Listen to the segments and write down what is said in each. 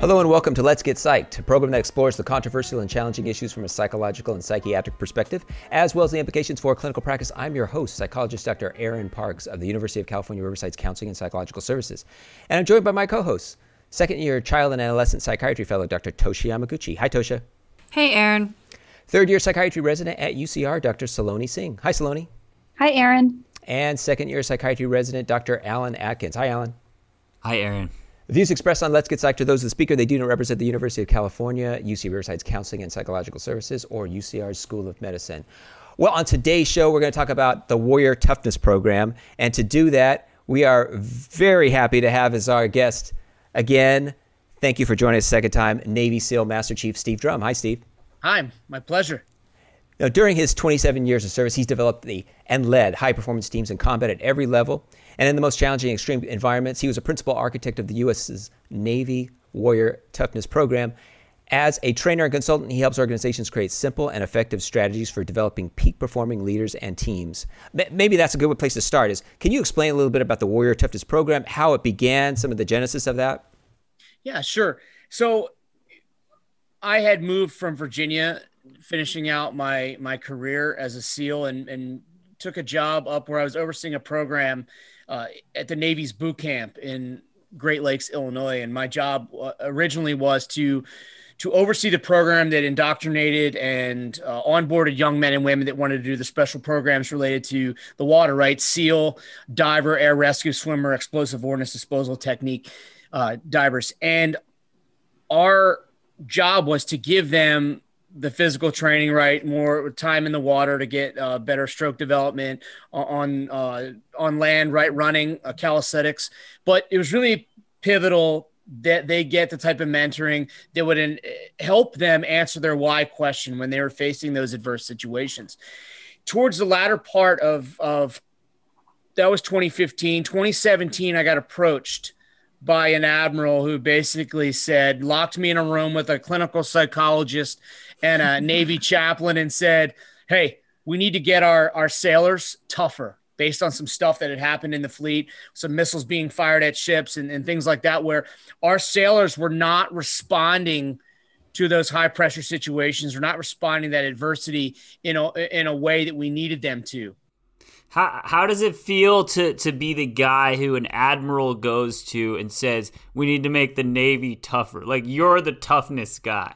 Hello and welcome to Let's Get Psyched, a program that explores the controversial and challenging issues from a psychological and psychiatric perspective, as well as the implications for clinical practice. I'm your host, psychologist Dr. Aaron Parks of the University of California, Riverside's Counseling and Psychological Services. And I'm joined by my co hosts, second year child and adolescent psychiatry fellow Dr. Toshi Yamaguchi. Hi, Tosha. Hey, Aaron. Third year psychiatry resident at UCR, Dr. Saloni Singh. Hi, Saloni. Hi, Aaron. And second year psychiatry resident, Dr. Alan Atkins. Hi, Alan. Hi, Aaron. The views expressed on Let's Get Psyched are those of the speaker. They do not represent the University of California, UC Riverside's Counseling and Psychological Services, or UCR's School of Medicine. Well, on today's show, we're going to talk about the Warrior Toughness Program. And to do that, we are very happy to have as our guest again. Thank you for joining us a second time, Navy SEAL Master Chief Steve Drum. Hi, Steve. Hi, my pleasure. Now, during his 27 years of service, he's developed the and led high performance teams in combat at every level. And in the most challenging extreme environments, he was a principal architect of the U.S.'s Navy Warrior Toughness Program. As a trainer and consultant, he helps organizations create simple and effective strategies for developing peak performing leaders and teams. Maybe that's a good place to start. Is can you explain a little bit about the Warrior Toughness Program, how it began, some of the genesis of that? Yeah, sure. So I had moved from Virginia, finishing out my my career as a SEAL, and and took a job up where I was overseeing a program uh, at the Navy's boot camp in Great Lakes, Illinois. And my job uh, originally was to to oversee the program that indoctrinated and uh, onboarded young men and women that wanted to do the special programs related to the water, right? SEAL, diver, air rescue, swimmer, explosive ordnance disposal technique, uh, divers. And our job was to give them the physical training right? More time in the water to get uh, better stroke development on uh, on land right? Running uh, calisthenics. But it was really pivotal that they get the type of mentoring that would in, help them answer their why question when they were facing those adverse situations. Towards the latter part of of that was 2015 2017 i got approached by an admiral who basically said locked me in a room with a clinical psychologist and a Navy chaplain and said, Hey, we need to get our, our sailors tougher based on some stuff that had happened in the fleet, some missiles being fired at ships and, and things like that, where our sailors were not responding to those high pressure situations, or not responding to that adversity in a, in a way that we needed them to. How, how does it feel to, to be the guy who an admiral goes to and says, we need to make the Navy tougher? Like, you're the toughness guy.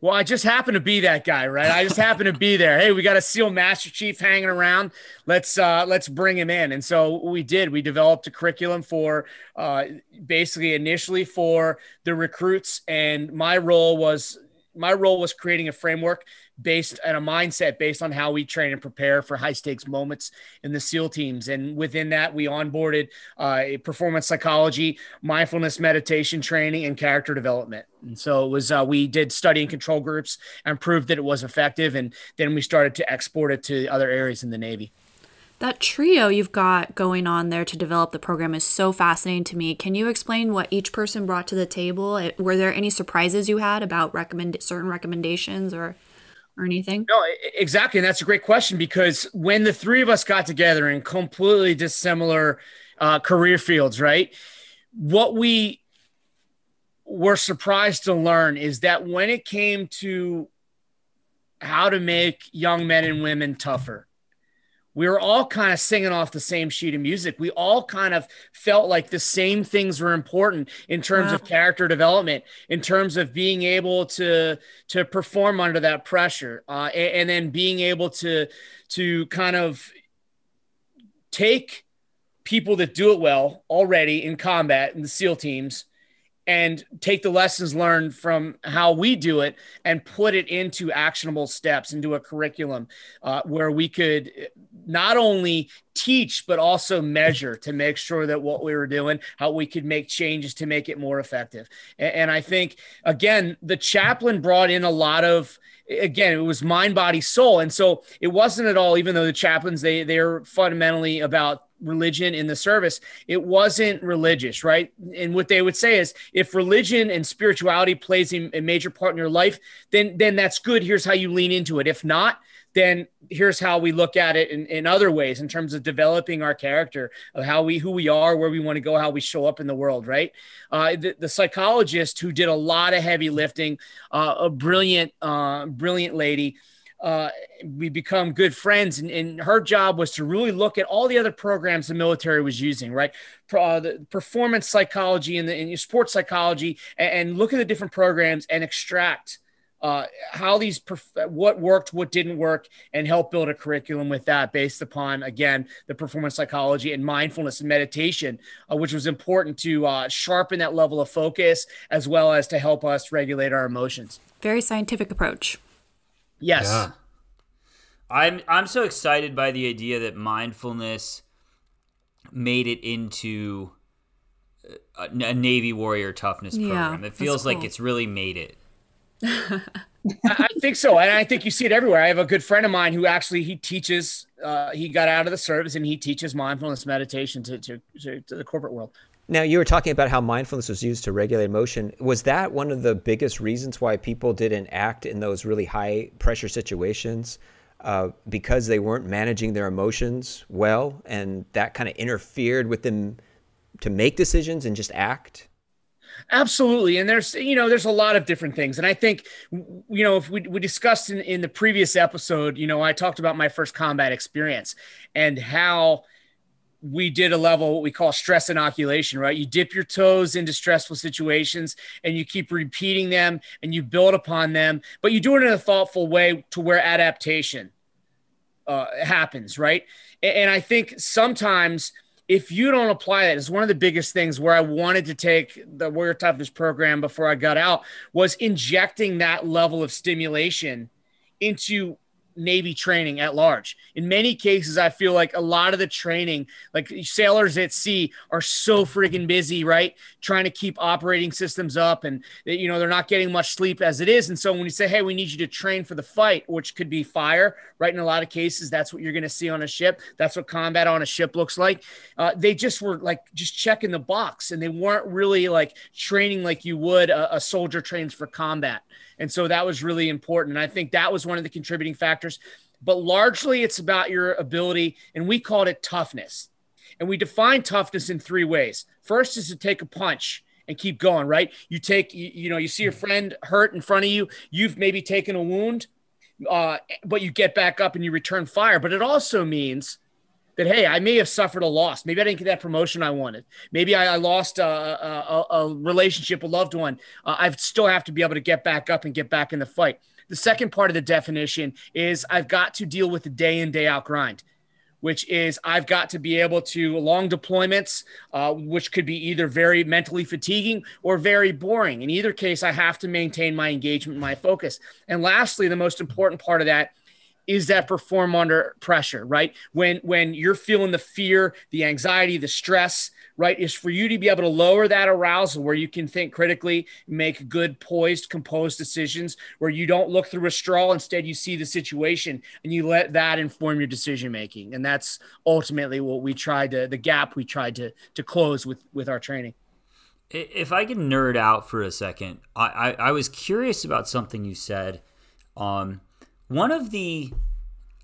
Well, I just happen to be that guy, right? I just happen to be there. Hey, we got a SEAL Master Chief hanging around. Let's uh, let's bring him in. And so we did. We developed a curriculum for uh, basically initially for the recruits, and my role was my role was creating a framework based and a mindset based on how we train and prepare for high stakes moments in the SEAL teams. And within that, we onboarded uh, performance psychology, mindfulness meditation training, and character development. And so it was, uh, we did study and control groups and proved that it was effective. And then we started to export it to other areas in the Navy. That trio you've got going on there to develop the program is so fascinating to me. Can you explain what each person brought to the table? Were there any surprises you had about recommend certain recommendations or or anything? No, exactly. And that's a great question because when the three of us got together in completely dissimilar uh, career fields, right? What we were surprised to learn is that when it came to how to make young men and women tougher, we were all kind of singing off the same sheet of music. We all kind of felt like the same things were important in terms wow. of character development, in terms of being able to to perform under that pressure, uh, and, and then being able to to kind of take people that do it well already in combat in the SEAL teams and take the lessons learned from how we do it and put it into actionable steps into a curriculum uh, where we could not only teach but also measure to make sure that what we were doing how we could make changes to make it more effective. And, and i think again the chaplain brought in a lot of again it was mind body soul. And so it wasn't at all even though the chaplains they they're fundamentally about religion in the service it wasn't religious right? And what they would say is if religion and spirituality plays a, major part in your life then then that's good. Here's how you lean into it. If not then here's how we look at it in, in other ways in terms of developing our character of how we who we are where we want to go how we show up in the world right? Uh, the, the, psychologist who did a lot of heavy lifting uh, a brilliant uh, brilliant lady uh, we become good friends and, and, her job was to really look at all the other programs the military was using right? Uh, the performance psychology and the and sports psychology and, and look at the different programs and extract uh, how these perf- what worked, what didn't work, and help build a curriculum with that based upon again the performance psychology and mindfulness and meditation, uh, which was important to uh, sharpen that level of focus as well as to help us regulate our emotions. Very scientific approach. Yes. Yeah. I'm I'm so excited by the idea that mindfulness made it into a, a Navy warrior toughness program. Yeah, it feels cool. like it's really made it. I think so, and I think you see it everywhere. I have a good friend of mine who actually he teaches. Uh, he got out of the service and he teaches mindfulness meditation to, to, to, to the corporate world. Now you were talking about how mindfulness was used to regulate emotion. Was that one of the biggest reasons why people didn't act in those really high pressure situations? Uh, because they weren't managing their emotions well, and that kind of interfered with them to make decisions and just act. Absolutely. And there's, you know, there's a lot of different things. And I think, you know, if we, we discussed in, in the previous episode, you know, I talked about my first combat experience and how we did a level what we call stress inoculation, right? You dip your toes into stressful situations and you keep repeating them and you build upon them, but you do it in a thoughtful way to where adaptation uh, happens, right? And, and I think sometimes – if you don't apply that, it's one of the biggest things where I wanted to take the Warrior Toughness program before I got out was injecting that level of stimulation into Navy training at large. In many cases, I feel like a lot of the training, like sailors at sea, are so freaking busy, right? Trying to keep operating systems up and, you know, they're not getting much sleep as it is. And so when you say, hey, we need you to train for the fight, which could be fire, right? In a lot of cases, that's what you're going to see on a ship. That's what combat on a ship looks like. Uh, they just were like just checking the box and they weren't really like training like you would a, a soldier trains for combat. And so that was really important. And I think that was one of the contributing factors. But largely, it's about your ability, and we called it toughness. And we define toughness in three ways. First is to take a punch and keep going, right? You take, you, you know, you see your friend hurt in front of you, you've maybe taken a wound, uh, but you get back up and you return fire. But it also means that hey, I may have suffered a loss. Maybe I didn't get that promotion I wanted. Maybe I, I lost a, a, a, relationship, a loved one. Uh, I still have to be able to get back up and get back in the fight. The second part of the definition is I've got to deal with the day in day out grind which is I've got to be able to long deployments, uh, which could be either very mentally fatiguing or very boring. In either case, I have to maintain my engagement, my focus. And lastly, the most important part of that is that perform under pressure, right? When when you're feeling the fear, the anxiety, the stress, right? Is for you to be able to lower that arousal where you can think critically, make good, poised, composed decisions, where you don't look through a straw. Instead, you see the situation and you let that inform your decision making. And that's ultimately what we tried to the gap we tried to to close with with our training. If I can nerd out for a second, I, I, I was curious about something you said. Um, one of the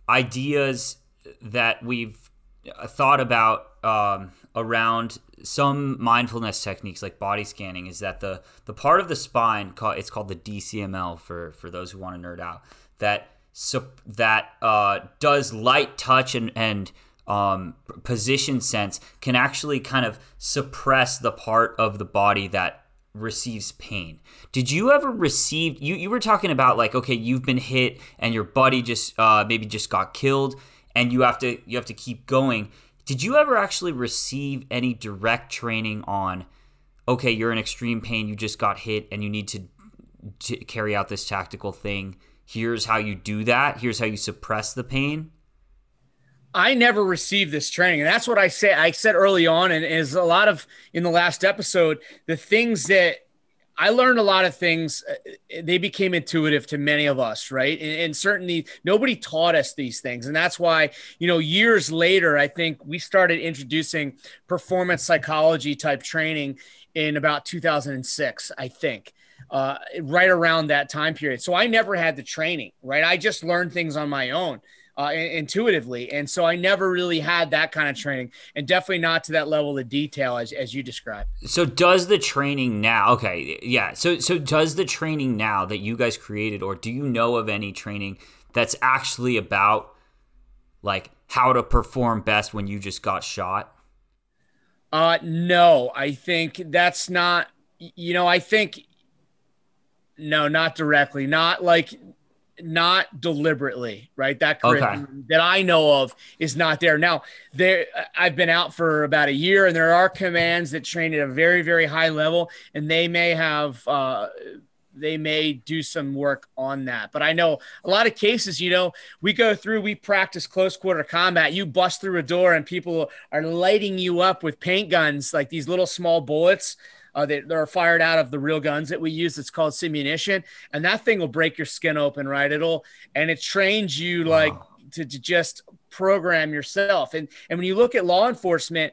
ideas that we've thought about um, around some mindfulness techniques like body scanning is that the the part of the spine called it's called the DCML for for those who want to nerd out that so that uh, does light touch and and um, position sense can actually kind of suppress the part of the body that receives pain. Did you ever receive you you were talking about like okay, you've been hit and your buddy just uh maybe just got killed and you have to you have to keep going. Did you ever actually receive any direct training on okay, you're in extreme pain, you just got hit and you need to, to carry out this tactical thing. Here's how you do that. Here's how you suppress the pain. I never received this training. And that's what I say. I said early on, and is a lot of in the last episode, the things that I learned a lot of things. Uh, they became intuitive to many of us, right? And, and, certainly nobody taught us these things. And that's why, you know, years later, I think we started introducing performance psychology type training in about 2006, I think. uh, right around that time period. So I never had the training, right? I just learned things on my own. Uh, intuitively. And so I never really had that kind of training and definitely not to that level of detail as, as you described. So does the training now, okay. Yeah. So, so does the training now that you guys created, or do you know of any training that's actually about like how to perform best when you just got shot? Uh, no, I think that's not, you know, I think, no, not directly, not like, not deliberately, right? That okay. that I know of is not there. Now, there I've been out for about a year, and there are commands that train at a very, very high level, and they may have uh, they may do some work on that. But I know a lot of cases, you know, we go through, we practice close quarter combat. You bust through a door and people are lighting you up with paint guns, like these little small bullets uh, that, are fired out of the real guns that we use. It's called simunition. And that thing will break your skin open, right? It'll, and it trains you like wow. to, to just program yourself. And, and when you look at law enforcement,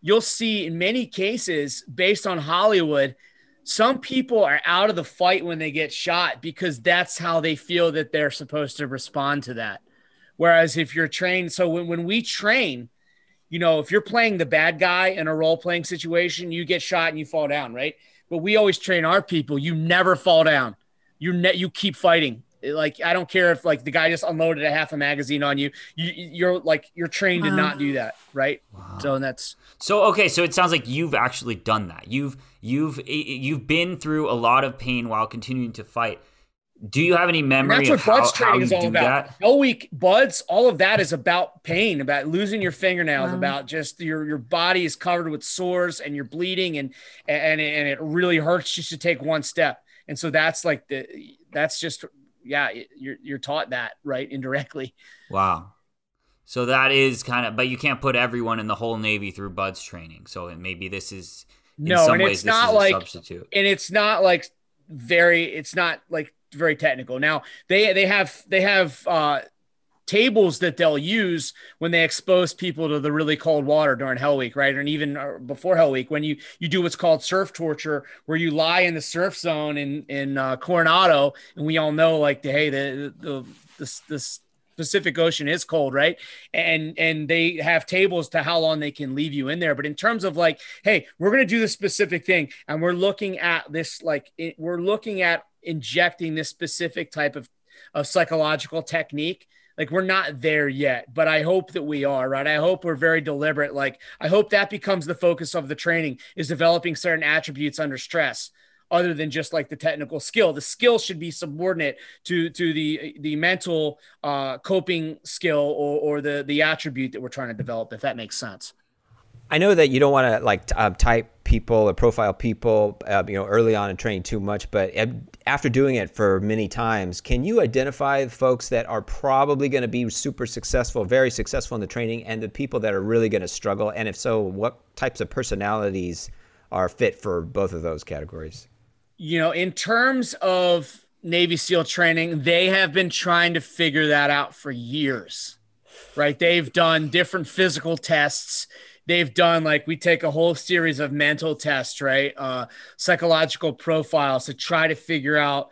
you'll see in many cases based on Hollywood – some people are out of the fight when they get shot because that's how they feel that they're supposed to respond to that. Whereas if you're trained, so when, when we train, you know, if you're playing the bad guy in a role playing situation, you get shot and you fall down, right? But we always train our people, you never fall down. You ne- you keep fighting. Like I don't care if like the guy just unloaded a half a magazine on you. You you're like you're trained wow. to not do that, right? Wow. So and that's so okay. So it sounds like you've actually done that. You've you've you've been through a lot of pain while continuing to fight. Do you have any memory? And that's what BUD/S training is all about. That? Hell week BUD/S, all of that is about pain, about losing your fingernails, wow. about just your your body is covered with sores and you're bleeding and and and it really hurts just to take one step. And so that's like the that's just yeah, you're you're taught that right indirectly. Wow. So that is kind of, but you can't put everyone in the whole Navy through BUD/S training. So maybe this is no, and it's not like substitute, and it's not like very, it's not like very technical. Now they they have they have uh tables that they'll use when they expose people to the really cold water during Hell Week, right? And even uh, before Hell Week, when you you do what's called surf torture, where you lie in the surf zone in in uh, Coronado, and we all know like the, hey the the this this Pacific Ocean is cold, right? And and they have tables to how long they can leave you in there. But in terms of like, hey, we're gonna do this specific thing, and we're looking at this like it, we're looking at injecting this specific type of of psychological technique like we're not there yet, but I hope that we are, right? I hope we're very deliberate. Like I hope that becomes the focus of the training is developing certain attributes under stress other than just like the technical skill. The skill should be subordinate to to the the mental uh, coping skill or, or the the attribute that we're trying to develop. If that makes sense. I know that you don't want to like uh, type people or profile people, uh, you know, early on in training too much. But after doing it for many times, can you identify folks that are probably going to be super successful, very successful in the training, and the people that are really going to struggle? And if so, what types of personalities are fit for both of those categories? You know, in terms of Navy SEAL training, they have been trying to figure that out for years, right? They've done different physical tests they've done like we take a whole series of mental tests right uh, psychological profiles to try to figure out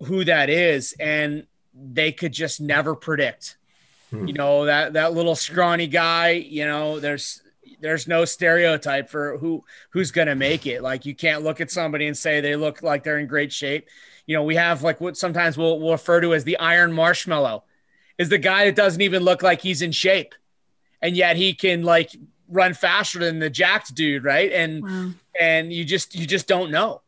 who that is and they could just never predict hmm. you know that that little scrawny guy you know there's there's no stereotype for who who's going to make it like you can't look at somebody and say they look like they're in great shape you know we have like what sometimes we'll, we'll refer to as the iron marshmallow is the guy that doesn't even look like he's in shape and yet he can like run faster than the jacked dude, right? And wow. and you just you just don't know.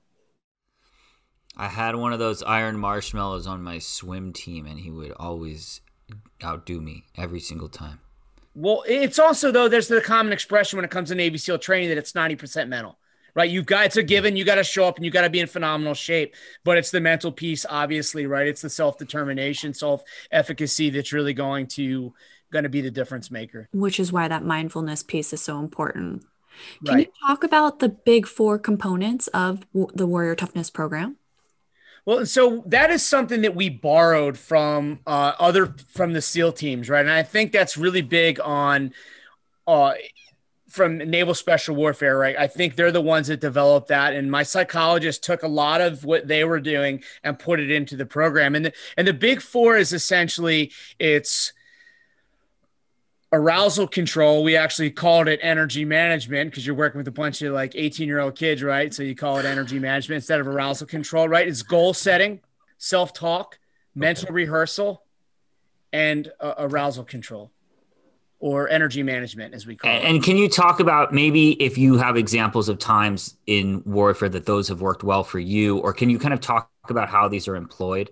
I had one of those iron marshmallows on my swim team, and he would always outdo me every single time. Well, it's also though there's the common expression when it comes to Navy SEAL training that it's ninety percent mental, right? You've got it's a given. You got to show up and you got to be in phenomenal shape, but it's the mental piece, obviously, right? It's the self determination, self efficacy that's really going to going to be the difference maker. Which is why that mindfulness piece is so important. Can right. you talk about the big four components of the Warrior Toughness program? Well, and so that is something that we borrowed from uh, other from the SEAL teams, right? And I think that's really big on uh, from Naval Special Warfare, right? I think they're the ones that developed that, and my psychologist took a lot of what they were doing and put it into the program. And the, and the Big Four is essentially it's arousal control. We actually called it energy management because you're working with a bunch of like 18 year old kids, right? So you call it energy management instead of arousal control, right? It's goal setting, self talk, mental rehearsal, and uh, arousal control or energy management as we call and, it. And can you talk about maybe if you have examples of times in warfare that those have worked well for you, or can you kind of talk about how these are employed?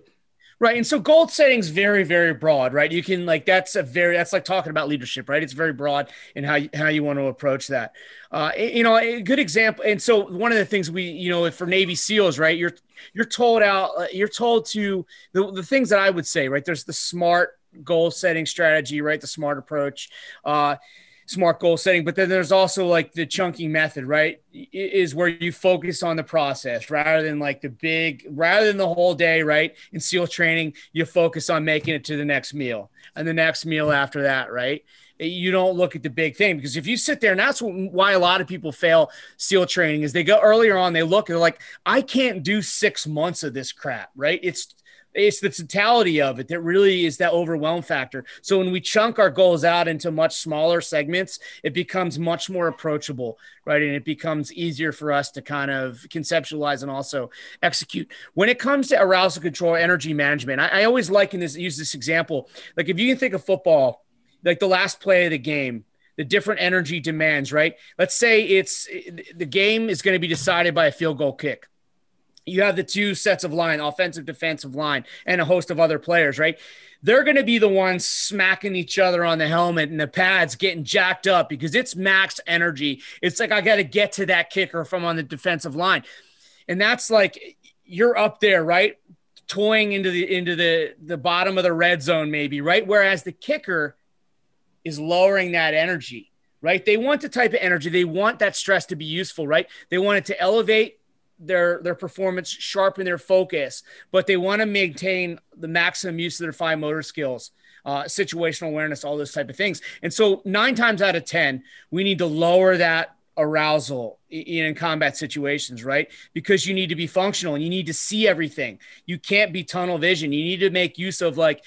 Right. And so goal setting is very, very broad, right? You can like, that's a very, that's like talking about leadership, right? It's very broad in how you, how you want to approach that. Uh, you know, a good example. And so one of the things we, you know, for Navy SEALs, right, you're, you're told out, uh, you're told to the, the things that I would say, right? There's the smart goal setting strategy, right? The smart approach. Uh, smart goal setting but then there's also like the chunking method right? Is where you focus on the process rather than like the big rather than the whole day right? In seal training you focus on making it to the next meal and the next meal after that right? Eh, you don't look at the big thing because if you sit there and that's why a lot of people fail seal training is they go earlier on they look and they're like i can't do six months of this crap right? It's it's the totality of it that really is that overwhelm factor. So when we chunk our goals out into much smaller segments, it becomes much more approachable, right? And it becomes easier for us to kind of conceptualize and also execute. When it comes to arousal control, energy management, I, I always liken this, use this example. Like if you can think of football, like the last play of the game, the different energy demands, right? Let's say it's the game is going to be decided by a field goal kick you have the two sets of line, offensive, defensive line, and a host of other players, right? They're going to be the ones smacking each other on the helmet and the pads getting jacked up because it's max energy. It's like I got to get to that kicker from on the defensive line. And that's like you're up there, right? Toying into the into the the bottom of the red zone maybe, right? Whereas the kicker is lowering that energy, right? They want the type of energy, they want that stress to be useful, right? They want it to elevate their their performance, sharpen their focus, but they want to maintain the maximum use of their fine motor skills, uh, situational awareness, all those type of things. And so nine times out of ten, we need to lower that arousal in, in combat situations, right? Because you need to be functional and you need to see everything. You can't be tunnel vision. You need to make use of like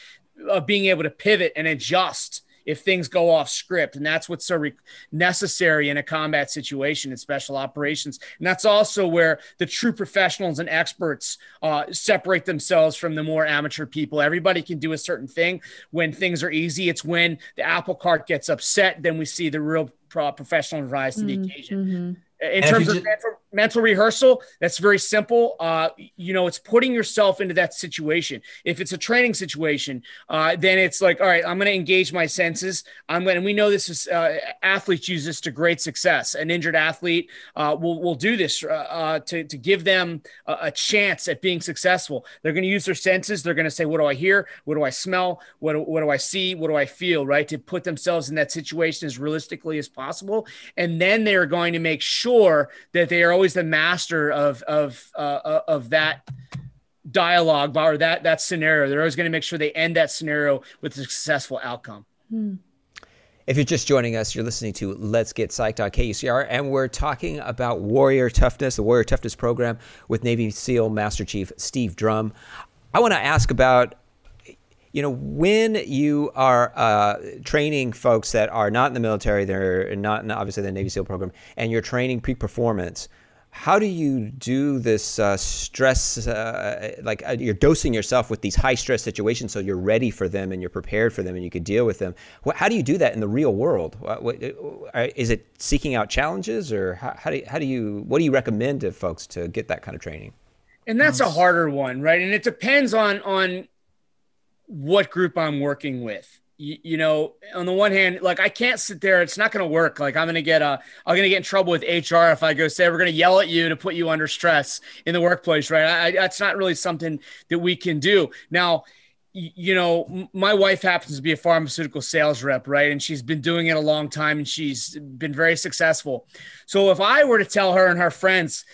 of being able to pivot and adjust if things go off script. And that's what's so re- necessary in a combat situation in special operations. And that's also where the true professionals and experts uh, separate themselves from the more amateur people. Everybody can do a certain thing when things are easy. It's when the apple cart gets upset, then we see the real professional rise to the mm-hmm. occasion. Mm-hmm. In and terms of just, mental rehearsal that's very simple. Uh, you know it's putting yourself into that situation. If it's a training situation uh, then it's like all right i'm going to engage my senses. I'm going to we know this is uh, athletes use this to great success. An injured athlete uh, will, will do this uh, uh, to, to give them a, a, chance at being successful. They're going to use their senses. They're going to say what do i hear? What do i smell? What do, what do i see? What do i feel? Right? To put themselves in that situation as realistically as possible. And then they're going to make sure that they are always the master of of uh, uh, of that dialogue or that that scenario. They're always going to make sure they end that scenario with a successful outcome. Hmm. If you're just joining us, you're listening to Let's Get Psyched on KUCR, and we're talking about Warrior Toughness, the Warrior Toughness program with Navy SEAL Master Chief Steve Drum. I want to ask about you know, when you are uh, training folks that are not in the military, they're not in obviously the Navy SEAL program, and you're training peak performance, how do you do this uh, stress? Uh, like uh, you're dosing yourself with these high stress situations, so you're ready for them and you're prepared for them and you can deal with them. how do you do that in the real world? What, what, uh, is it seeking out challenges, or how, how, do you, how do you what do you recommend to folks to get that kind of training? And that's a harder one, right? And it depends on on what group I'm working with you, you, know, on the one hand, like I can't sit there. It's not going to work. Like I'm going to get uh, I'm going to get in trouble with HR if I go say we're going to yell at you to put you under stress in the workplace, right? I, that's not really something that we can do. Now, you know, my wife happens to be a pharmaceutical sales rep, right? And she's been doing it a long time and she's been very successful. So if I were to tell her and her friends,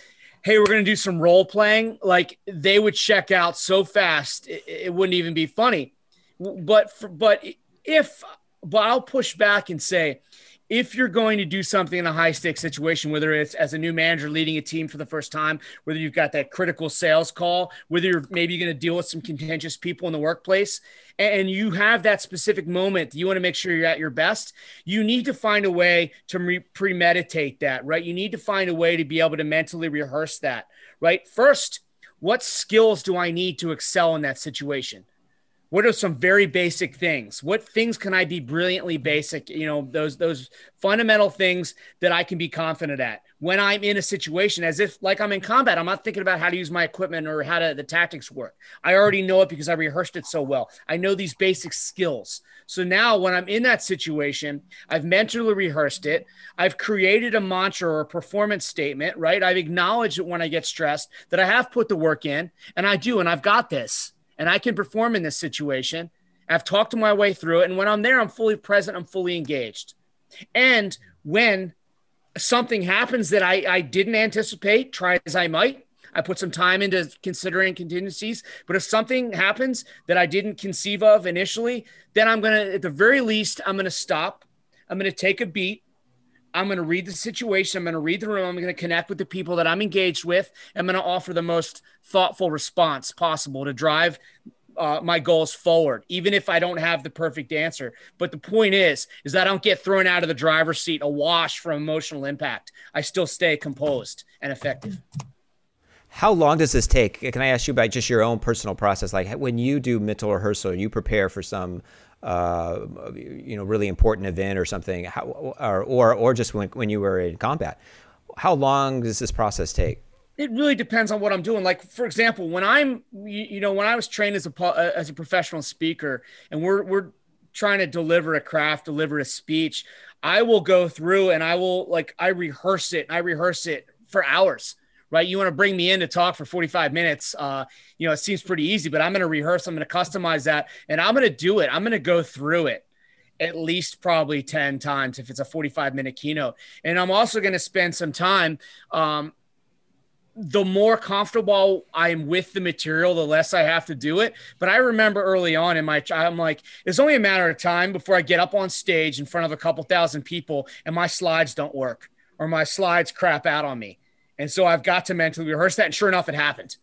hey, we're going to do some role playing, like they would check out so fast, it, it wouldn't even be funny. But, for, but if, but I'll push back and say, if you're going to do something in a high stakes situation, whether it's as a new manager leading a team for the first time, whether you've got that critical sales call, whether you're maybe going to deal with some contentious people in the workplace, and you have that specific moment that you want to make sure you're at your best, you need to find a way to premeditate that, right? You need to find a way to be able to mentally rehearse that, right? First, what skills do I need to excel in that situation? What are some very basic things? What things can i be brilliantly basic you know those those fundamental things that i can be confident at? When i'm in a situation as if like i'm in combat i'm not thinking about how to use my equipment or how to the tactics work. I already know it because i rehearsed it so well. I know these basic skills. So now when i'm in that situation i've mentally rehearsed it. I've created a mantra or a performance statement right? I've acknowledged it when i get stressed that i have put the work in and i do and i've got this and I can perform in this situation. I've talked my way through it. And when I'm there, I'm fully present, I'm fully engaged. And when something happens that I, I didn't anticipate, try as I might, I put some time into considering contingencies. But if something happens that I didn't conceive of initially, then I'm going to, at the very least, I'm going to stop. I'm going to take a beat. I'm going to read the situation. I'm going to read the room. I'm going to connect with the people that I'm engaged with. I'm going to offer the most thoughtful response possible to drive uh, my goals forward, even if I don't have the perfect answer. But the point is, is that I don't get thrown out of the driver's seat awash from emotional impact. I still stay composed and effective. How long does this take? Can I ask you about just your own personal process? Like when you do mental rehearsal, you prepare for some uh, you know, really important event or something, how, or, or, or just when, when you were in combat. How long does this process take? It really depends on what I'm doing. Like, for example, when I'm, you know, when I was trained as a, uh, as a professional speaker and we're, we're trying to deliver a craft, deliver a speech, I will go through and I will like, I rehearse it. I rehearse it for hours right? You want to bring me in to talk for 45 minutes. Uh, you know, it seems pretty easy, but I'm going to rehearse, I'm going to customize that, and I'm going to do it. I'm going to go through it at least probably 10 times if it's a 45 minute keynote. And I'm also going to spend some time. Um, the more comfortable I'm with the material, the less I have to do it. But I remember early on in my, I'm like, it's only a matter of time before I get up on stage in front of a couple thousand people and my slides don't work or my slides crap out on me. And so I've got to mentally rehearse that. And sure enough, it happened.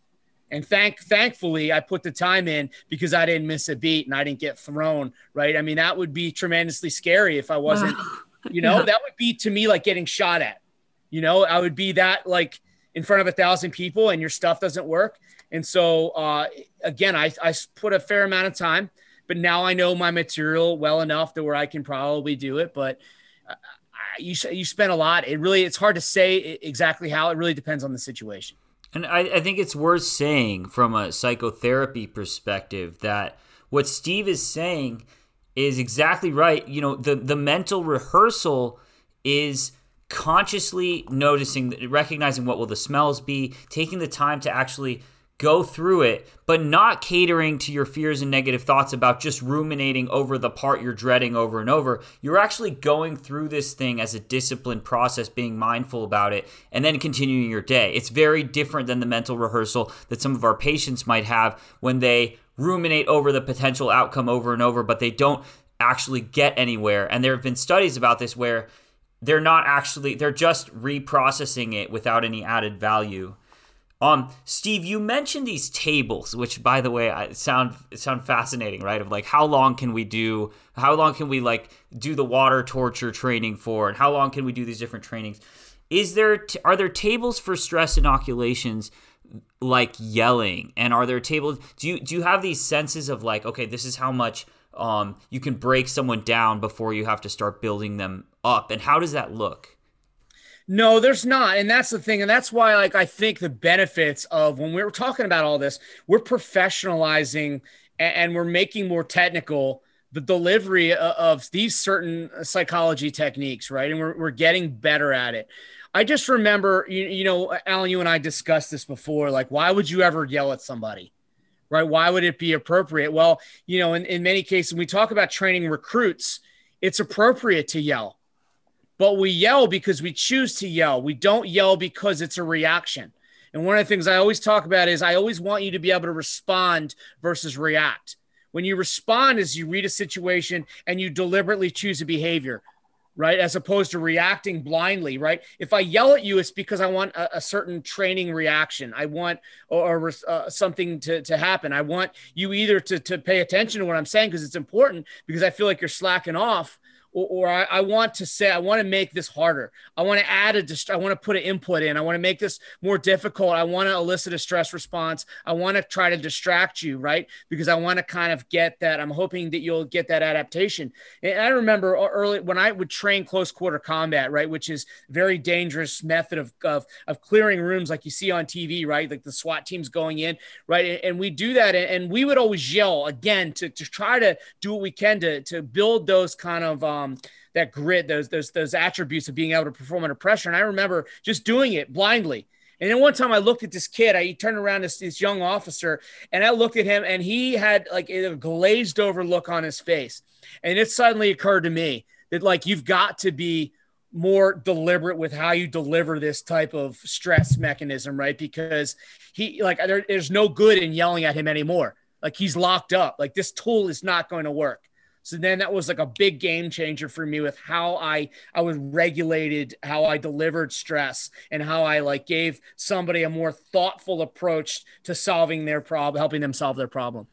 And thank thankfully I put the time in because I didn't miss a beat and I didn't get thrown. Right. I mean, that would be tremendously scary if I wasn't, you know, yeah. that would be to me like getting shot at. You know, I would be that like in front of a thousand people and your stuff doesn't work. And so uh, again, I, I put a fair amount of time, but now I know my material well enough to where I can probably do it. But uh, you you spend a lot. It really it's hard to say exactly how. It really depends on the situation. And I, I think it's worth saying from a psychotherapy perspective that what Steve is saying is exactly right. You know, the the mental rehearsal is consciously noticing recognizing what will the smells be taking the time to actually go through it, but not catering to your fears and negative thoughts about just ruminating over the part you're dreading over and over. You're actually going through this thing as a disciplined process, being mindful about it, and then continuing your day. It's very different than the mental rehearsal that some of our patients might have when they ruminate over the potential outcome over and over, but they don't actually get anywhere. And there have been studies about this where they're not actually, they're just reprocessing it without any added value. Um, Steve, you mentioned these tables, which, by the way, I sound sound fascinating, right? Of like, how long can we do? How long can we like do the water torture training for? And how long can we do these different trainings? Is there t- are there tables for stress inoculations like yelling? And are there tables? Do you do you have these senses of like, okay, this is how much um you can break someone down before you have to start building them up? And how does that look? No, there's not. And that's the thing. And that's why, like, I think the benefits of when we are talking about all this, we're professionalizing and we're making more technical the delivery of these certain psychology techniques, right? And we're, we're getting better at it. I just remember, you, you know, Alan, you and I discussed this before. Like, why would you ever yell at somebody? Right? Why would it be appropriate? Well, you know, in, in many cases, when we talk about training recruits, it's appropriate to yell but we yell because we choose to yell. We don't yell because it's a reaction. And one of the things I always talk about is I always want you to be able to respond versus react. When you respond is you read a situation and you deliberately choose a behavior. right? As opposed to reacting blindly, right? If I yell at you, it's because I want a, a certain training reaction. I want or, or uh, something to, to happen. I want you either to, to pay attention to what I'm saying because it's important because I feel like you're slacking off or, or I, I, want to say I want to make this harder. I want to add a dist- I want to put an input in. I want to make this more difficult. I want to elicit a stress response. I want to try to distract you, right? Because I want to kind of get that. I'm hoping that you'll get that adaptation. And I remember early when I would train close quarter combat, right, which is very dangerous method of of, of clearing rooms like you see on TV, right? Like the SWAT teams going in, right? And, and we do that, and we would always yell again to to try to do what we can to to build those kind of um, um, that grit, those those those attributes of being able to perform under pressure. And I remember just doing it blindly. And then one time I looked at this kid, I turned around this, this young officer, and I looked at him, and he had like a glazed over look on his face. And it suddenly occurred to me that like you've got to be more deliberate with how you deliver this type of stress mechanism, right? Because he like there, there's no good in yelling at him anymore. Like he's locked up. Like this tool is not going to work. So then that was like a big game changer for me with how I I was regulated, how I delivered stress, and how I like gave somebody a more thoughtful approach to solving their problem, helping them solve their problem.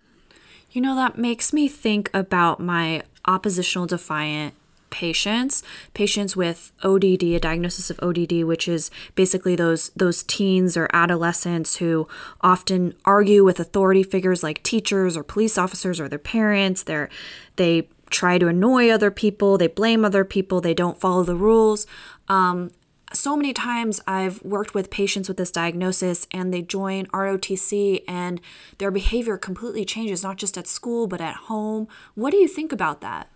You know, that makes me think about my oppositional defiant patients, patients with ODD, a diagnosis of ODD, which is basically those those teens or adolescents who often argue with authority figures like teachers or police officers or their parents. They're they try to annoy other people, they blame other people, they don't follow the rules. Um, so many times I've worked with patients with this diagnosis and they join ROTC and their behavior completely changes, not just at school, but at home. What do you think about that?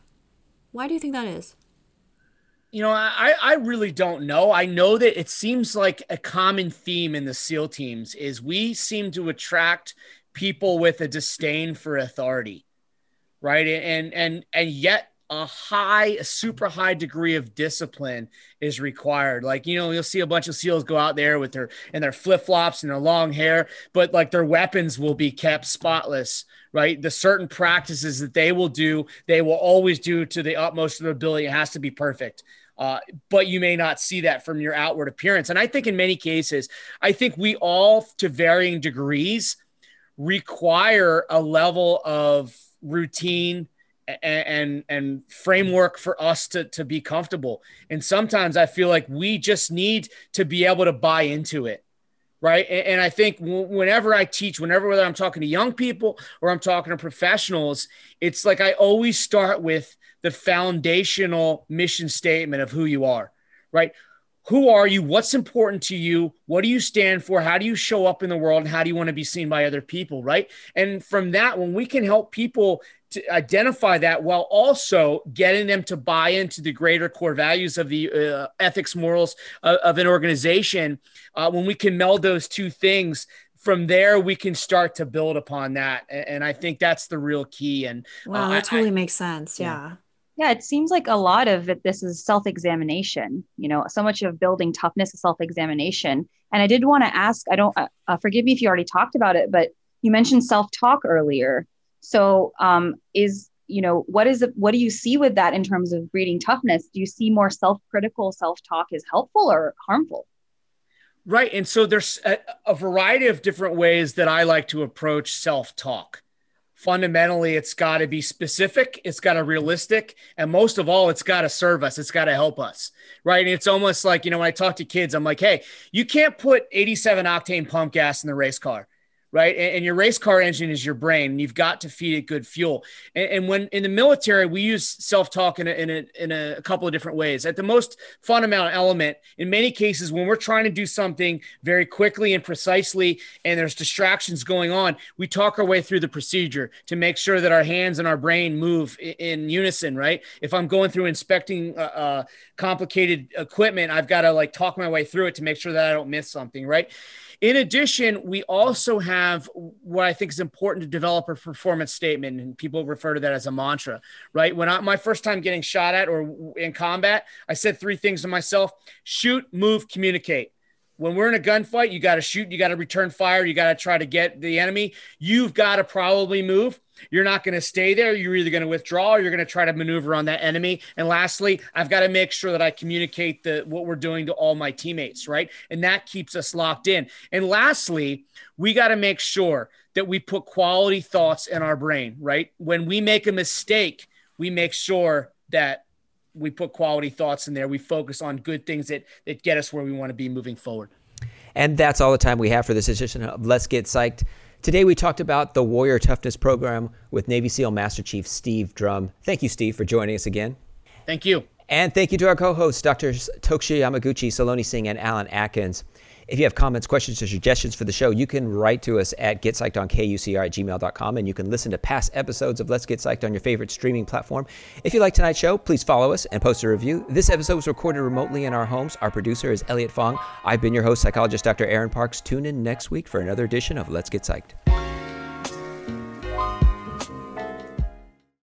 Why do you think that is? You know, I, I really don't know. I know that it seems like a common theme in the SEAL teams is we seem to attract people with a disdain for authority, right? And and and yet a high, a super high degree of discipline is required. Like, you know, you'll see a bunch of SEALs go out there with their and their flip-flops and their long hair, but like their weapons will be kept spotless, right? The certain practices that they will do, they will always do to the utmost of their ability. It has to be perfect. Uh, but you may not see that from your outward appearance. And I think in many cases, I think we all, to varying degrees, require a level of routine and, and framework for us to to be comfortable. And sometimes I feel like we just need to be able to buy into it right? And, and I think whenever I teach, whenever whether I'm talking to young people or I'm talking to professionals, it's like I always start with the foundational mission statement of who you are, right? Who are you? What's important to you? What do you stand for? How do you show up in the world? And how do you want to be seen by other people? Right. And from that, when we can help people to identify that while also getting them to buy into the greater core values of the uh, ethics, morals of, of an organization. Uh, when we can meld those two things, from there we can start to build upon that. And, I think that's the real key. And wow, uh, that totally I, makes sense. Yeah. yeah. Yeah, it seems like a lot of it, this is self examination. You know, so much of building toughness is self examination. And I did want to ask I don't, uh, uh, forgive me if you already talked about it, but you mentioned self talk earlier. So, um, is you know what is what do you see with that in terms of breeding toughness? Do you see more self-critical self-talk is helpful or harmful? Right, and so there's a, a variety of different ways that I like to approach self-talk. Fundamentally, it's got to be specific, it's got to realistic, and most of all, it's got to serve us. It's got to help us, right? And it's almost like you know when I talk to kids, I'm like, hey, you can't put 87 octane pump gas in the race car right? And, and, your race car engine is your brain, and you've got to feed it good fuel. And, and when in the military, we use self talk in, in, a, in a couple of different ways. At the most fundamental element, in many cases, when we're trying to do something very quickly and precisely, and there's distractions going on, we talk our way through the procedure to make sure that our hands and our brain move in, in unison, right? If I'm going through inspecting uh, uh, complicated equipment, I've got to like talk my way through it to make sure that I don't miss something, right? In addition, we also have what I think is important to develop a performance statement, and people refer to that as a mantra, right? When I, my first time getting shot at or in combat, I said three things to myself shoot, move, communicate. when we're in a gunfight, you got to shoot, you got to return fire, you got to try to get the enemy. You've got to probably move. You're not going to stay there. You're either going to withdraw or you're going to try to maneuver on that enemy. And lastly, I've got to make sure that I communicate the what we're doing to all my teammates, right? And that keeps us locked in. And lastly, we got to make sure that we put quality thoughts in our brain, right? When we make a mistake, we make sure that we put quality thoughts in there. We focus on good things that that get us where we want to be moving forward. And that's all the time we have for this edition of Let's Get Psyched. Today we talked about the Warrior Toughness Program with Navy SEAL Master Chief Steve Drum. Thank you, Steve, for joining us again. Thank you. And thank you to our co-hosts, Drs. Toksha Yamaguchi, Saloni Singh, and Alan Atkins. If you have comments, questions, or suggestions for the show, you can write to us at getpsychedonkUCR at gmail.com, and you can listen to past episodes of Let's Get Psyched on your favorite streaming platform. If you like tonight's show, please follow us and post a review. This episode was recorded remotely in our homes. Our producer is Elliot Fong. I've been your host, psychologist Dr. Aaron Parks. Tune in next week for another edition of Let's Get Psyched.